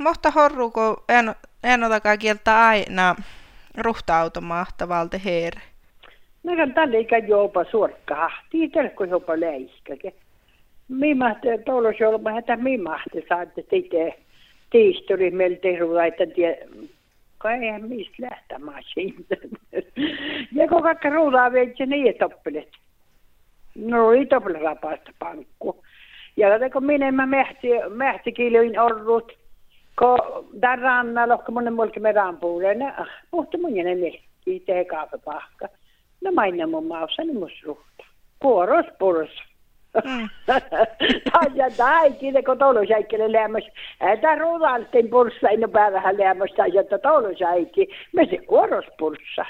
Mutta horruko en, en otakaan kieltä aina ruhta-automaatta valte heere. No kan tälle ikä jopa suorkkaa. Tiitelkö jopa läiskäke. Mimahti tuolla olma, että mimahti saatte sitten tiisturi tehdä, että tie, kai eihän mistä lähtämään siitä. ja kun kaikki ruudaa veitsi, niin ei toppelet. No ei toppelet rapaasta pankku. Ja kun minä mä mähti, mähtikilöin orrut, kun tämän rannalla, kun monen mulki me rampuulen, puhti mun jänen mehti, tee kaapepahka. No mainna mun maussa, niin mus ruhta. Kuoros pursa. Mm. ja täikin, kun tolosäikkele lämmäs. Tämä ruudalten purssa, ei ole vähän lämmäs, tai että tolosäikki. Me se kuoros purssa.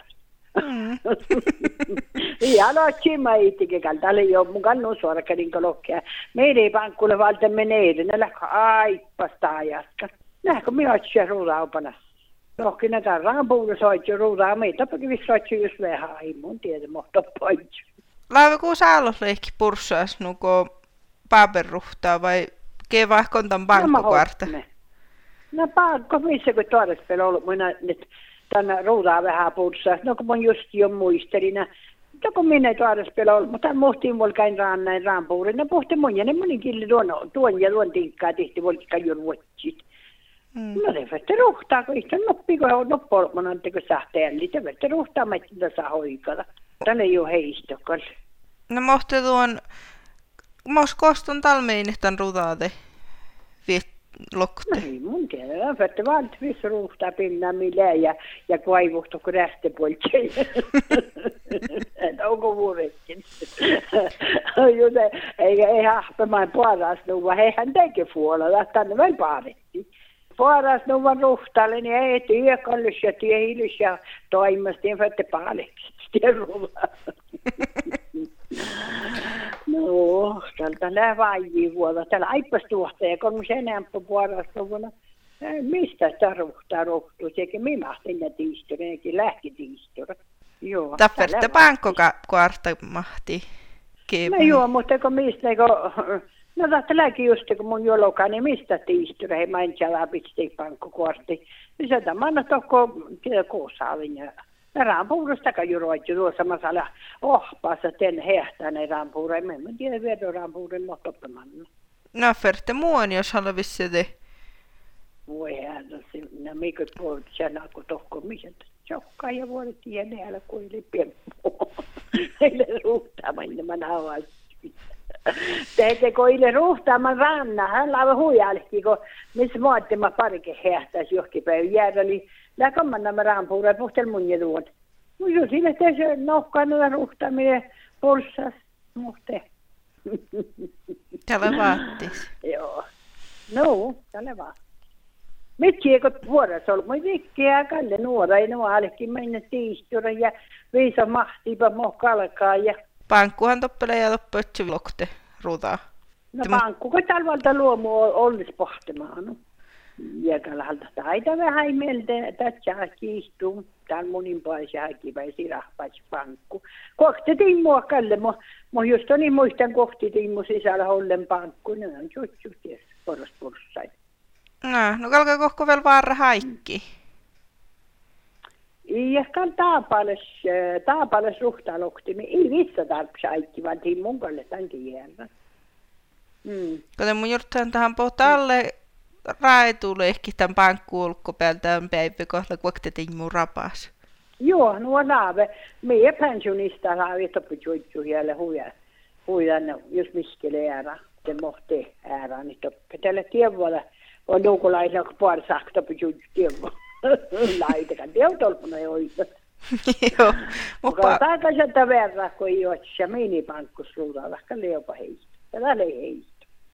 Ja no chima itike kaltale jo mukaan no suora kärin kolokkia. Meidän ei pankkulle valta menee, ne lähkö aippasta ajatka. Nähkö minä otsiä ruudaupana. Rohkina karraan puhuta soitsi ruudaa, meitä pakin soitsi just vähän aimun tiedä, mutta poitsi. Laiva ku saalosleikki purssaas nuko paperruhtaa vai kevahkon tämän pankkukartta? No pankko, missä kun tuodas vielä ollut minä nyt tänne ruudaa vähän pursaa. No kun mun just jo muistelin, no kun minä tuodas vielä ollut, mutta muhtiin mulla käin raan näin raanpuurin. No puhti mun ja ne monin killi tuon, tuon ja tuon tinkkaa tehti mulla käy ruotsit. Mm. No se vette ruhtaa, kun itse noppi, kun on noppolmonan teko sähteen, niin se vette ruhtaa, että saa hoikata. Tänne ei ole heistokal. No mohti tuon, mos kostun talmeinihtan rudaade viet lokte. No ei mun tiedä, vette vaan, että missä ruhtaa pinnaa millä ja, ja kaivuhto kun rästepoltseja. Onko muurekin? Jute, eikä ei hahpemaan paras nuva, heihän teke puolella, tänne vain paarettiin paras no var ruhtalle, niin ei työkallus ja työhilys ja toimestiin fette paaleksi. no, tältä lää vaijii vuoda. Täällä aippas tuohtaja, kun mun sen ämpö puolesta vuonna. Mistä sitä ruhtaa ruhtuu? Sekä minä mahtin ja tiistori, eikä lähti tiistori. Joo. Tapperte pankko kuarta mahti. No joo, mutta kun mistä, kun No täälläkin just kun mun jolokaan, niin mistä tiistyä, ei mä en tiedä, pitää pankkokortti. Niin se tämä tokko, tiedä, kuusaavin ja rampuudustakaan juroitti tuossa masalla ohpaassa ten hehtään ei rampuure. En mä tiedä vielä rampuuren mohtoppamanna. No ferte muun, jos haluaa vissi te. Voi hän, no mikä puolet sen alkoi tohko, missä chokkaa ja vuodet tiedä, älä kuin lipiempuu. Heille ruuhtaamaan, niin mä Teette koille ruhtaaman ranna, hän laiva huijalki, kun missä muottima parike hehtäisi johonkin päivän jäädä, niin läkamman nämä rampuura puhtel mun jeduun. Mutta jo sinne se nohkaan ja ruhtaaminen pulssas, muhte. Tällä vaattis. Joo. No, tällä vaattis. Mitkä kun vuorossa ollut, mutta vikkeä kalle nuora, ei nuorekin mennä tiistura ja viisa mahtiipa kalkaa ja Pankkuhan toppele ja loppötsy lokte ruutaa. No pankku, kun talvalta luomu olisi pohtimaan. No. Ja kalhalta taita vähän mieltä, että saa kiihtuu. Täällä monin paisi häkipäisi rahpaisi pankku. Kohti timmua kalle, mo, mo just niin muistan kohti timmu sisällä ollen pankku. Ne on juttu, ties, poros purssai. No, no kalkaa kohko vielä vaara haikki. Mm. Iäskään taapales, taapales ruhtalokti, me ei vitsa tarpsa aikki, vaan tiin mun kalle tämänkin järjellä. Mm. Kuten mun jurttaan tähän pohtalle raetulle ehkä tämän pankkuulkko päältä päivä kohta, kun tiin mun rapas. Joo, nuo naave. Meidän pensionista laavi toppi juittu siellä huja. Hujan, jos miskele ära. Det måste ära, niin toppi. Tällä tievuolla on nuukulaisilla, kun puoli sakta toppi juittu laitetaan. Det on tolpuna jo Joo. Mutta takaisin verran, kun ei ole se minipankkus luulla, vaikka leopa heistä. Tällä ei heistä.